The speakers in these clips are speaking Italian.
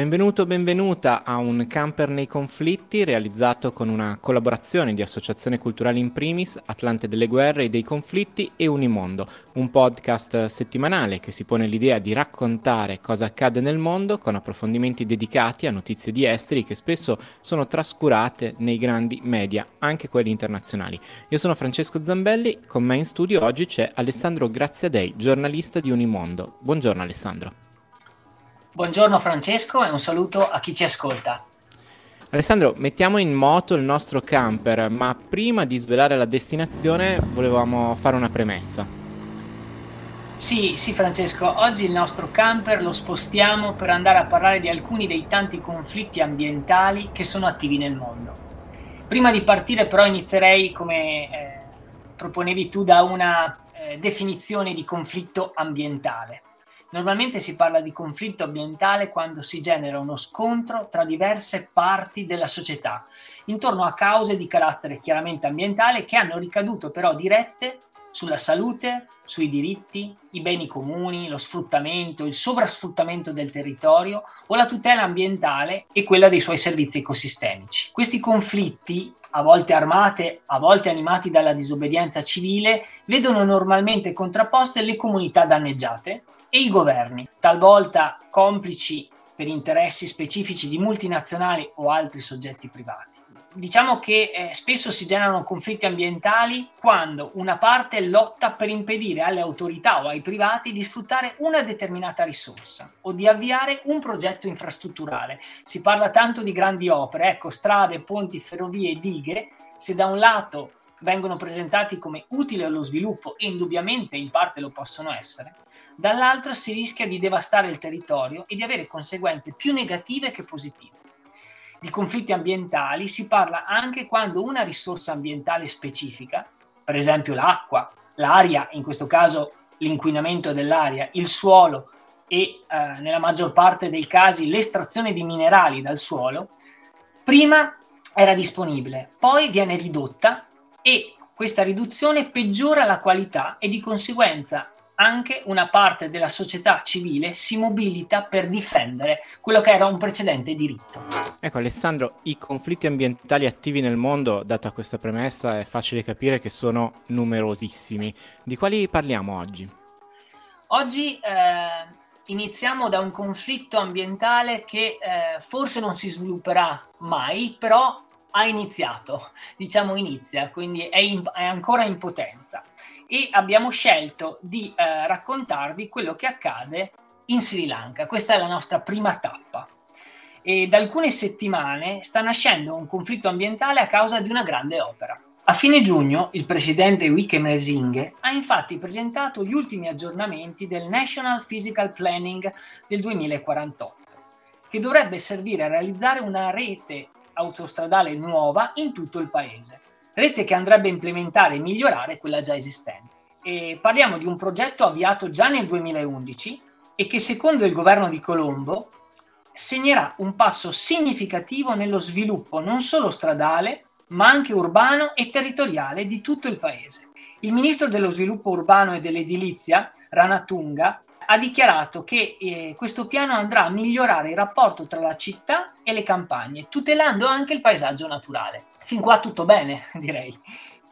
Benvenuto, benvenuta a un camper nei conflitti realizzato con una collaborazione di Associazione Culturale in Primis, Atlante delle Guerre e dei Conflitti e Unimondo, un podcast settimanale che si pone l'idea di raccontare cosa accade nel mondo con approfondimenti dedicati a notizie di esteri che spesso sono trascurate nei grandi media, anche quelli internazionali. Io sono Francesco Zambelli, con me in studio oggi c'è Alessandro Graziadei, giornalista di Unimondo. Buongiorno Alessandro. Buongiorno Francesco e un saluto a chi ci ascolta. Alessandro, mettiamo in moto il nostro camper, ma prima di svelare la destinazione volevamo fare una premessa. Sì, sì Francesco, oggi il nostro camper lo spostiamo per andare a parlare di alcuni dei tanti conflitti ambientali che sono attivi nel mondo. Prima di partire però inizierei, come eh, proponevi tu, da una eh, definizione di conflitto ambientale. Normalmente si parla di conflitto ambientale quando si genera uno scontro tra diverse parti della società, intorno a cause di carattere chiaramente ambientale che hanno ricaduto però dirette sulla salute, sui diritti, i beni comuni, lo sfruttamento, il sovrasfruttamento del territorio o la tutela ambientale e quella dei suoi servizi ecosistemici. Questi conflitti, a volte armate, a volte animati dalla disobbedienza civile, vedono normalmente contrapposte le comunità danneggiate e i governi, talvolta complici per interessi specifici di multinazionali o altri soggetti privati. Diciamo che eh, spesso si generano conflitti ambientali quando una parte lotta per impedire alle autorità o ai privati di sfruttare una determinata risorsa o di avviare un progetto infrastrutturale. Si parla tanto di grandi opere, ecco, strade, ponti, ferrovie, dighe. Se da un lato vengono presentati come utili allo sviluppo e indubbiamente in parte lo possono essere, dall'altro si rischia di devastare il territorio e di avere conseguenze più negative che positive. Di conflitti ambientali si parla anche quando una risorsa ambientale specifica, per esempio l'acqua, l'aria, in questo caso l'inquinamento dell'aria, il suolo e eh, nella maggior parte dei casi l'estrazione di minerali dal suolo, prima era disponibile, poi viene ridotta e questa riduzione peggiora la qualità e di conseguenza anche una parte della società civile si mobilita per difendere quello che era un precedente diritto. Ecco Alessandro, i conflitti ambientali attivi nel mondo, data questa premessa, è facile capire che sono numerosissimi. Di quali parliamo oggi? Oggi eh, iniziamo da un conflitto ambientale che eh, forse non si svilupperà mai, però ha iniziato, diciamo inizia, quindi è, in, è ancora in potenza e abbiamo scelto di eh, raccontarvi quello che accade in Sri Lanka. Questa è la nostra prima tappa. E da alcune settimane sta nascendo un conflitto ambientale a causa di una grande opera. A fine giugno il presidente Wickremesinghe ha infatti presentato gli ultimi aggiornamenti del National Physical Planning del 2048, che dovrebbe servire a realizzare una rete autostradale nuova in tutto il paese, rete che andrebbe a implementare e migliorare quella già esistente. E parliamo di un progetto avviato già nel 2011 e che secondo il governo di Colombo segnerà un passo significativo nello sviluppo non solo stradale, ma anche urbano e territoriale di tutto il paese. Il ministro dello sviluppo urbano e dell'edilizia, Rana Tunga, ha dichiarato che eh, questo piano andrà a migliorare il rapporto tra la città e le campagne, tutelando anche il paesaggio naturale. Fin qua tutto bene, direi.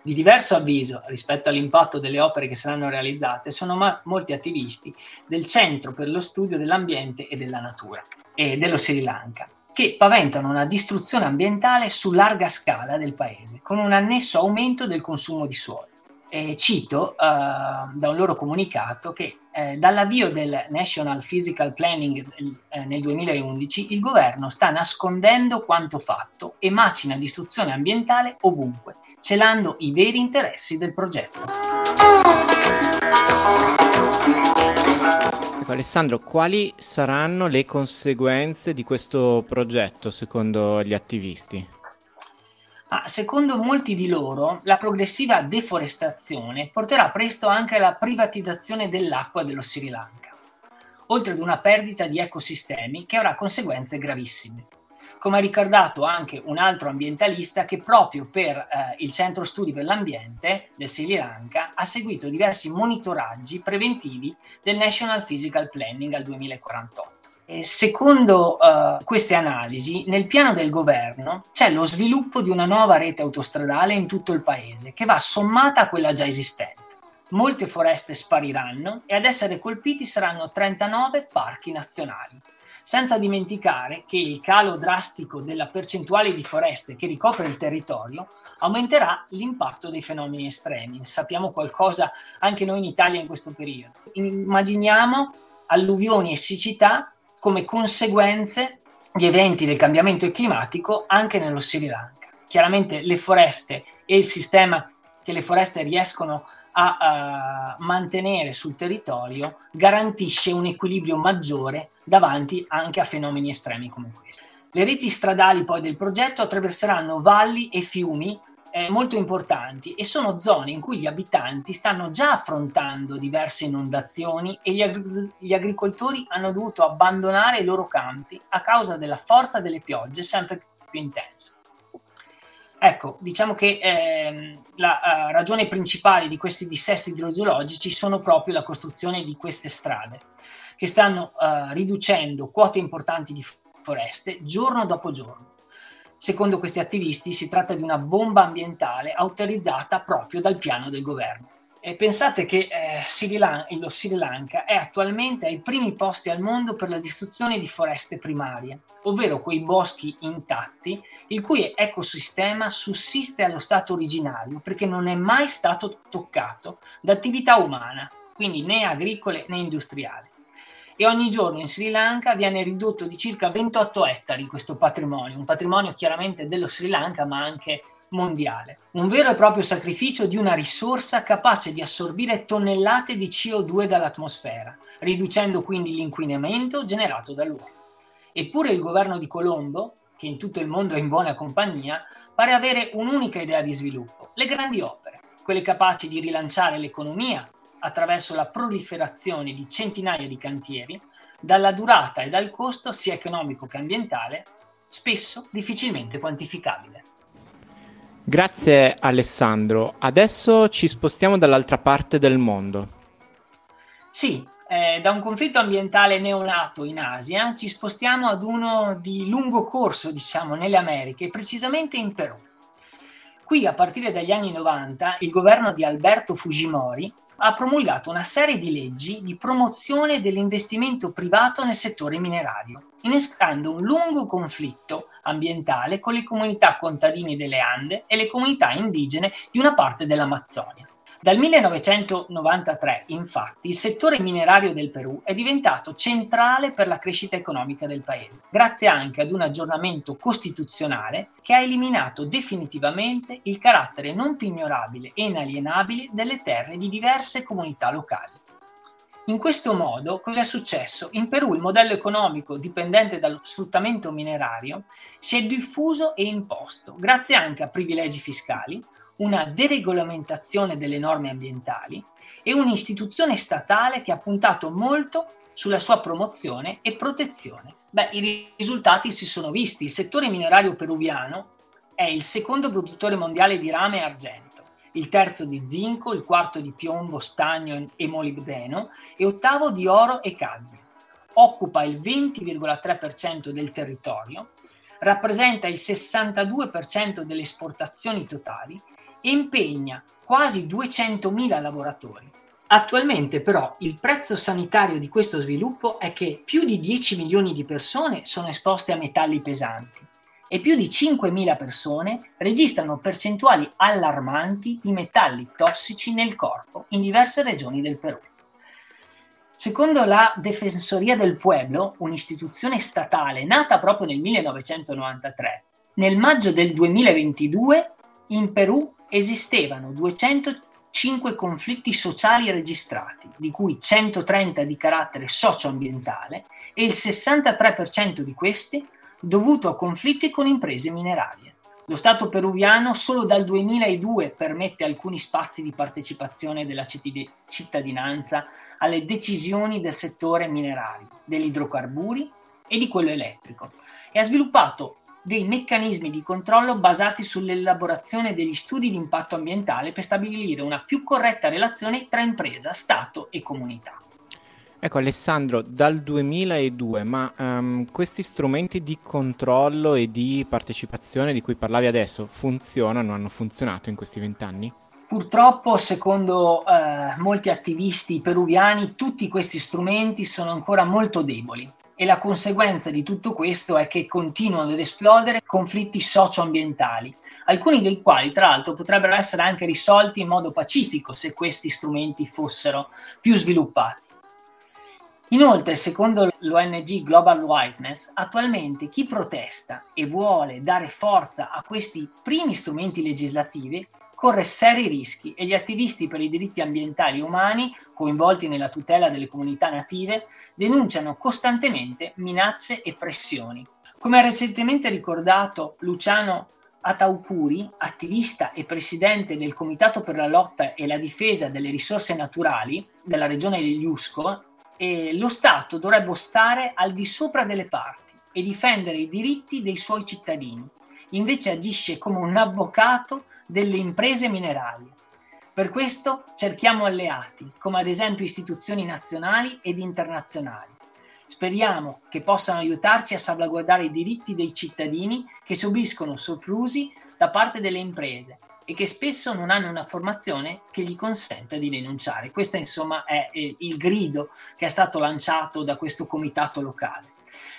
Di diverso avviso rispetto all'impatto delle opere che saranno realizzate sono ma- molti attivisti del Centro per lo Studio dell'Ambiente e della Natura e dello Sri Lanka, che paventano una distruzione ambientale su larga scala del paese, con un annesso aumento del consumo di suolo. E cito uh, da un loro comunicato che eh, dall'avvio del National Physical Planning eh, nel 2011 il governo sta nascondendo quanto fatto e macina distruzione ambientale ovunque, celando i veri interessi del progetto. Ecco, Alessandro, quali saranno le conseguenze di questo progetto secondo gli attivisti? Ma secondo molti di loro, la progressiva deforestazione porterà presto anche alla privatizzazione dell'acqua dello Sri Lanka, oltre ad una perdita di ecosistemi che avrà conseguenze gravissime. Come ha ricordato anche un altro ambientalista che proprio per eh, il Centro Studi per l'Ambiente del Sri Lanka ha seguito diversi monitoraggi preventivi del National Physical Planning al 2048 secondo uh, queste analisi, nel piano del governo c'è lo sviluppo di una nuova rete autostradale in tutto il paese che va sommata a quella già esistente. Molte foreste spariranno e ad essere colpiti saranno 39 parchi nazionali. Senza dimenticare che il calo drastico della percentuale di foreste che ricopre il territorio aumenterà l'impatto dei fenomeni estremi. Sappiamo qualcosa anche noi in Italia in questo periodo. Immaginiamo alluvioni e siccità come conseguenze di eventi del cambiamento climatico anche nello Sri Lanka. Chiaramente le foreste e il sistema che le foreste riescono a uh, mantenere sul territorio garantisce un equilibrio maggiore davanti anche a fenomeni estremi come questi. Le reti stradali poi del progetto attraverseranno valli e fiumi eh, molto importanti e sono zone in cui gli abitanti stanno già affrontando diverse inondazioni e gli, agri- gli agricoltori hanno dovuto abbandonare i loro campi a causa della forza delle piogge sempre più intense. Ecco, diciamo che eh, la uh, ragione principale di questi dissesti idrogeologici sono proprio la costruzione di queste strade, che stanno uh, riducendo quote importanti di foreste giorno dopo giorno. Secondo questi attivisti si tratta di una bomba ambientale autorizzata proprio dal piano del governo. E pensate che eh, Sri Lanka, lo Sri Lanka è attualmente ai primi posti al mondo per la distruzione di foreste primarie, ovvero quei boschi intatti il cui ecosistema sussiste allo stato originario perché non è mai stato toccato da attività umana, quindi né agricole né industriali e ogni giorno in Sri Lanka viene ridotto di circa 28 ettari questo patrimonio, un patrimonio chiaramente dello Sri Lanka ma anche mondiale. Un vero e proprio sacrificio di una risorsa capace di assorbire tonnellate di CO2 dall'atmosfera, riducendo quindi l'inquinamento generato dall'uomo. Eppure il governo di Colombo, che in tutto il mondo è in buona compagnia, pare avere un'unica idea di sviluppo, le grandi opere, quelle capaci di rilanciare l'economia, attraverso la proliferazione di centinaia di cantieri, dalla durata e dal costo sia economico che ambientale, spesso difficilmente quantificabile. Grazie Alessandro. Adesso ci spostiamo dall'altra parte del mondo. Sì, eh, da un conflitto ambientale neonato in Asia ci spostiamo ad uno di lungo corso, diciamo, nelle Americhe, precisamente in Perù. Qui, a partire dagli anni 90, il governo di Alberto Fujimori ha promulgato una serie di leggi di promozione dell'investimento privato nel settore minerario, innescando un lungo conflitto ambientale con le comunità contadine delle Ande e le comunità indigene di una parte dell'Amazzonia. Dal 1993, infatti, il settore minerario del Perù è diventato centrale per la crescita economica del paese, grazie anche ad un aggiornamento costituzionale che ha eliminato definitivamente il carattere non pignorabile e inalienabile delle terre di diverse comunità locali. In questo modo, cosa è successo? In Perù il modello economico dipendente dallo sfruttamento minerario si è diffuso e imposto, grazie anche a privilegi fiscali, una deregolamentazione delle norme ambientali e un'istituzione statale che ha puntato molto sulla sua promozione e protezione. Beh, i risultati si sono visti. Il settore minerario peruviano è il secondo produttore mondiale di rame e argento, il terzo di zinco, il quarto di piombo, stagno e molibdeno e ottavo di oro e cadmio. Occupa il 20,3% del territorio, rappresenta il 62% delle esportazioni totali impegna quasi 200.000 lavoratori. Attualmente però il prezzo sanitario di questo sviluppo è che più di 10 milioni di persone sono esposte a metalli pesanti e più di 5.000 persone registrano percentuali allarmanti di metalli tossici nel corpo in diverse regioni del Perù. Secondo la Defensoria del Pueblo, un'istituzione statale nata proprio nel 1993, nel maggio del 2022 in Perù esistevano 205 conflitti sociali registrati, di cui 130 di carattere socioambientale e il 63% di questi dovuto a conflitti con imprese minerarie. Lo Stato peruviano solo dal 2002 permette alcuni spazi di partecipazione della cittadinanza alle decisioni del settore minerario, degli idrocarburi e di quello elettrico e ha sviluppato dei meccanismi di controllo basati sull'elaborazione degli studi di impatto ambientale per stabilire una più corretta relazione tra impresa, Stato e comunità. Ecco Alessandro, dal 2002, ma um, questi strumenti di controllo e di partecipazione di cui parlavi adesso funzionano, hanno funzionato in questi vent'anni? Purtroppo, secondo eh, molti attivisti peruviani, tutti questi strumenti sono ancora molto deboli e la conseguenza di tutto questo è che continuano ad esplodere conflitti socio-ambientali, alcuni dei quali tra l'altro potrebbero essere anche risolti in modo pacifico se questi strumenti fossero più sviluppati. Inoltre, secondo l'ONG Global Whiteness, attualmente chi protesta e vuole dare forza a questi primi strumenti legislativi corre seri rischi e gli attivisti per i diritti ambientali e umani coinvolti nella tutela delle comunità native denunciano costantemente minacce e pressioni. Come ha recentemente ricordato Luciano Ataukuri, attivista e presidente del Comitato per la lotta e la difesa delle risorse naturali della regione degli Usco, eh, lo Stato dovrebbe stare al di sopra delle parti e difendere i diritti dei suoi cittadini. Invece agisce come un avvocato delle imprese minerarie. Per questo cerchiamo alleati, come ad esempio istituzioni nazionali ed internazionali. Speriamo che possano aiutarci a salvaguardare i diritti dei cittadini che subiscono soprusi da parte delle imprese e che spesso non hanno una formazione che gli consenta di denunciare. Questo insomma è il grido che è stato lanciato da questo comitato locale.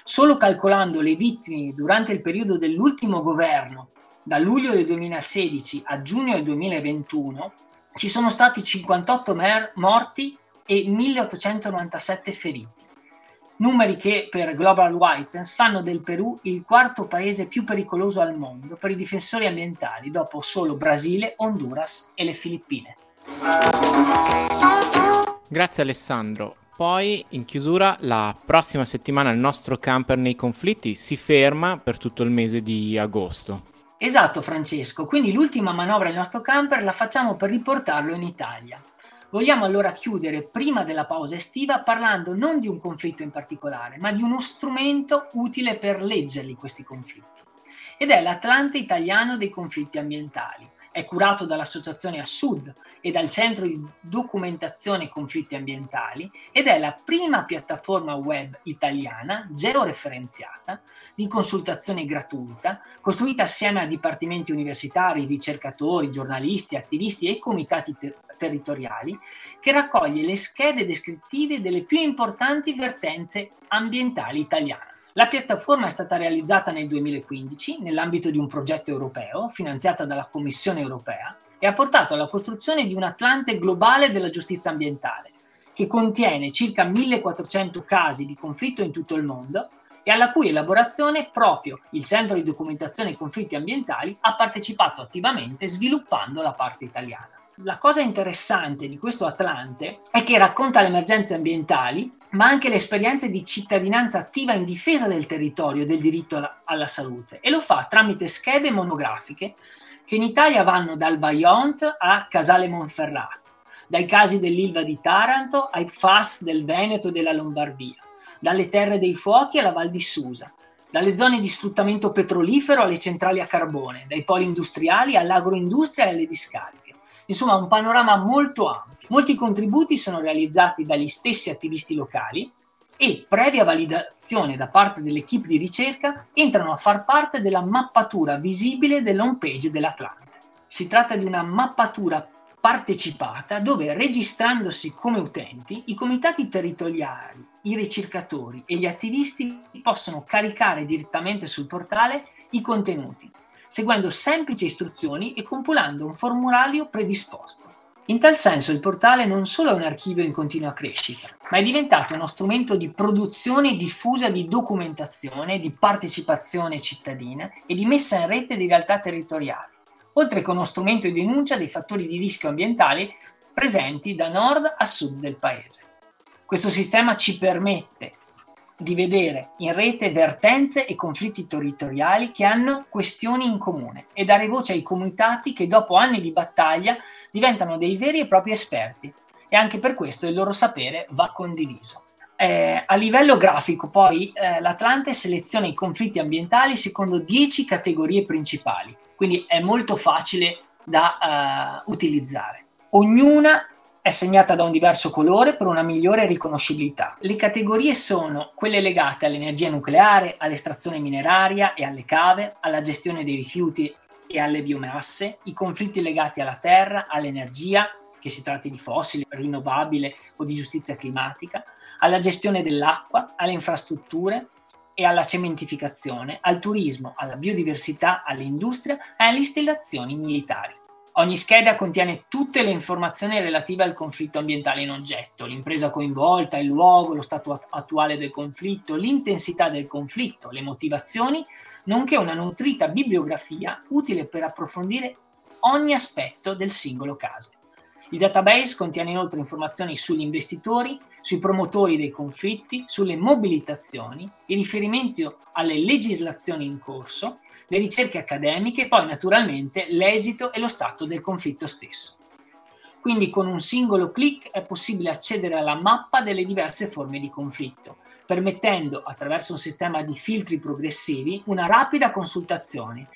Solo calcolando le vittime durante il periodo dell'ultimo governo, da luglio del 2016 a giugno del 2021, ci sono stati 58 mer- morti e 1897 feriti numeri che per Global Whitens fanno del Perù il quarto paese più pericoloso al mondo per i difensori ambientali, dopo solo Brasile, Honduras e le Filippine. Grazie Alessandro. Poi in chiusura la prossima settimana il nostro camper nei conflitti si ferma per tutto il mese di agosto. Esatto Francesco, quindi l'ultima manovra del nostro camper la facciamo per riportarlo in Italia. Vogliamo allora chiudere prima della pausa estiva parlando non di un conflitto in particolare, ma di uno strumento utile per leggerli questi conflitti. Ed è l'Atlante italiano dei conflitti ambientali è curato dall'associazione Assud e dal Centro di Documentazione Conflitti Ambientali ed è la prima piattaforma web italiana georeferenziata di consultazione gratuita, costruita assieme a dipartimenti universitari, ricercatori, giornalisti, attivisti e comitati ter- territoriali, che raccoglie le schede descrittive delle più importanti vertenze ambientali italiane. La piattaforma è stata realizzata nel 2015 nell'ambito di un progetto europeo finanziata dalla Commissione europea e ha portato alla costruzione di un Atlante globale della giustizia ambientale, che contiene circa 1400 casi di conflitto in tutto il mondo e alla cui elaborazione proprio il Centro di Documentazione Conflitti Ambientali ha partecipato attivamente sviluppando la parte italiana. La cosa interessante di questo Atlante è che racconta le emergenze ambientali, ma anche le esperienze di cittadinanza attiva in difesa del territorio e del diritto alla, alla salute e lo fa tramite schede monografiche che in Italia vanno dal Vaillant a Casale Monferrato, dai casi dell'Ilva di Taranto ai FAS del Veneto e della Lombardia, dalle terre dei fuochi alla Val di Susa, dalle zone di sfruttamento petrolifero alle centrali a carbone, dai poli industriali all'agroindustria e alle discariche. Insomma, un panorama molto ampio. Molti contributi sono realizzati dagli stessi attivisti locali e, previa validazione da parte dell'equipe di ricerca, entrano a far parte della mappatura visibile dell'home page dell'Atlante. Si tratta di una mappatura partecipata dove, registrandosi come utenti, i comitati territoriali, i ricercatori e gli attivisti possono caricare direttamente sul portale i contenuti seguendo semplici istruzioni e compilando un formulario predisposto. In tal senso il portale non solo è un archivio in continua crescita, ma è diventato uno strumento di produzione diffusa di documentazione, di partecipazione cittadina e di messa in rete di realtà territoriali, oltre che uno strumento di denuncia dei fattori di rischio ambientale presenti da nord a sud del paese. Questo sistema ci permette di vedere in rete vertenze e conflitti territoriali che hanno questioni in comune e dare voce ai comitati che dopo anni di battaglia diventano dei veri e propri esperti e anche per questo il loro sapere va condiviso. Eh, a livello grafico poi eh, l'Atlante seleziona i conflitti ambientali secondo 10 categorie principali, quindi è molto facile da uh, utilizzare. Ognuna è segnata da un diverso colore per una migliore riconoscibilità. Le categorie sono quelle legate all'energia nucleare, all'estrazione mineraria e alle cave, alla gestione dei rifiuti e alle biomasse, i conflitti legati alla terra, all'energia, che si tratti di fossili, rinnovabile o di giustizia climatica, alla gestione dell'acqua, alle infrastrutture e alla cementificazione, al turismo, alla biodiversità, all'industria e alle installazioni militari. Ogni scheda contiene tutte le informazioni relative al conflitto ambientale in oggetto, l'impresa coinvolta, il luogo, lo stato attuale del conflitto, l'intensità del conflitto, le motivazioni, nonché una nutrita bibliografia utile per approfondire ogni aspetto del singolo caso. Il database contiene inoltre informazioni sugli investitori, sui promotori dei conflitti, sulle mobilitazioni, i riferimenti alle legislazioni in corso, le ricerche accademiche e poi naturalmente l'esito e lo stato del conflitto stesso. Quindi con un singolo clic è possibile accedere alla mappa delle diverse forme di conflitto, permettendo attraverso un sistema di filtri progressivi una rapida consultazione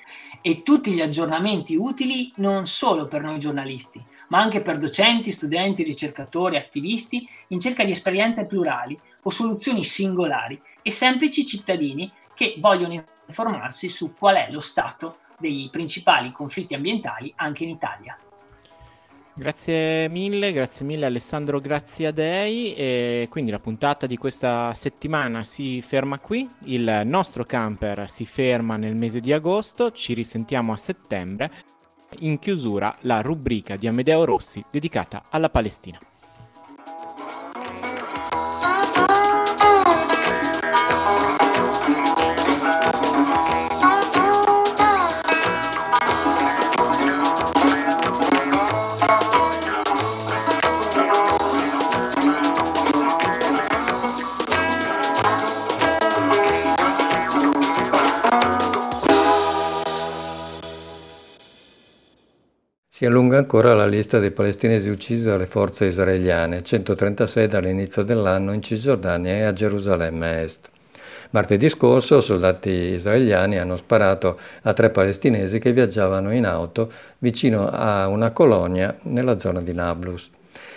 e tutti gli aggiornamenti utili non solo per noi giornalisti, ma anche per docenti, studenti, ricercatori, attivisti in cerca di esperienze plurali o soluzioni singolari e semplici cittadini che vogliono informarsi su qual è lo stato dei principali conflitti ambientali anche in Italia. Grazie mille, grazie mille Alessandro Graziadei e quindi la puntata di questa settimana si ferma qui, il nostro camper si ferma nel mese di agosto, ci risentiamo a settembre, in chiusura la rubrica di Amedeo Rossi dedicata alla Palestina. Si allunga ancora la lista dei palestinesi uccisi dalle forze israeliane, 136 dall'inizio dell'anno in Cisgiordania e a Gerusalemme Est. Martedì scorso soldati israeliani hanno sparato a tre palestinesi che viaggiavano in auto vicino a una colonia nella zona di Nablus.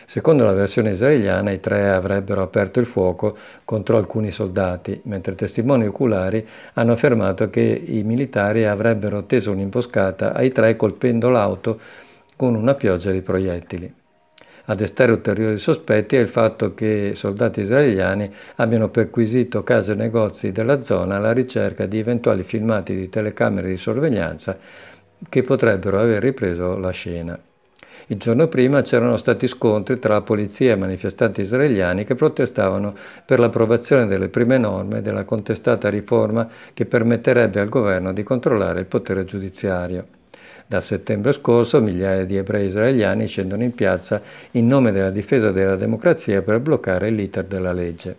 Secondo la versione israeliana i tre avrebbero aperto il fuoco contro alcuni soldati, mentre testimoni oculari hanno affermato che i militari avrebbero teso un'imboscata ai tre colpendo l'auto con una pioggia di proiettili. A destare ulteriori sospetti è il fatto che soldati israeliani abbiano perquisito case e negozi della zona alla ricerca di eventuali filmati di telecamere di sorveglianza che potrebbero aver ripreso la scena. Il giorno prima c'erano stati scontri tra polizia e manifestanti israeliani che protestavano per l'approvazione delle prime norme della contestata riforma che permetterebbe al governo di controllare il potere giudiziario. Dal settembre scorso migliaia di ebrei israeliani scendono in piazza in nome della difesa della democrazia per bloccare l'iter della legge.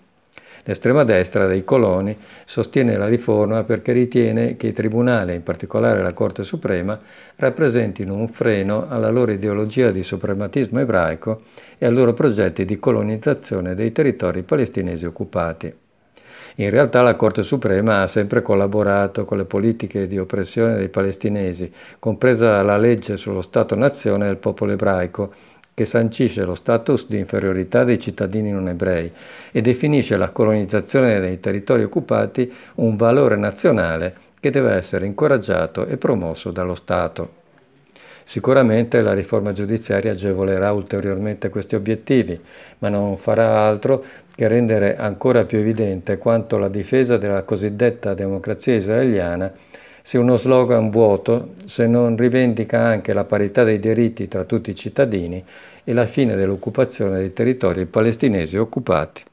L'estrema destra dei coloni sostiene la riforma perché ritiene che i tribunali, in particolare la Corte Suprema, rappresentino un freno alla loro ideologia di suprematismo ebraico e ai loro progetti di colonizzazione dei territori palestinesi occupati. In realtà la Corte Suprema ha sempre collaborato con le politiche di oppressione dei palestinesi, compresa la legge sullo Stato-nazione del popolo ebraico, che sancisce lo status di inferiorità dei cittadini non ebrei e definisce la colonizzazione dei territori occupati un valore nazionale che deve essere incoraggiato e promosso dallo Stato. Sicuramente la riforma giudiziaria agevolerà ulteriormente questi obiettivi, ma non farà altro che rendere ancora più evidente quanto la difesa della cosiddetta democrazia israeliana sia uno slogan vuoto se non rivendica anche la parità dei diritti tra tutti i cittadini e la fine dell'occupazione dei territori palestinesi occupati.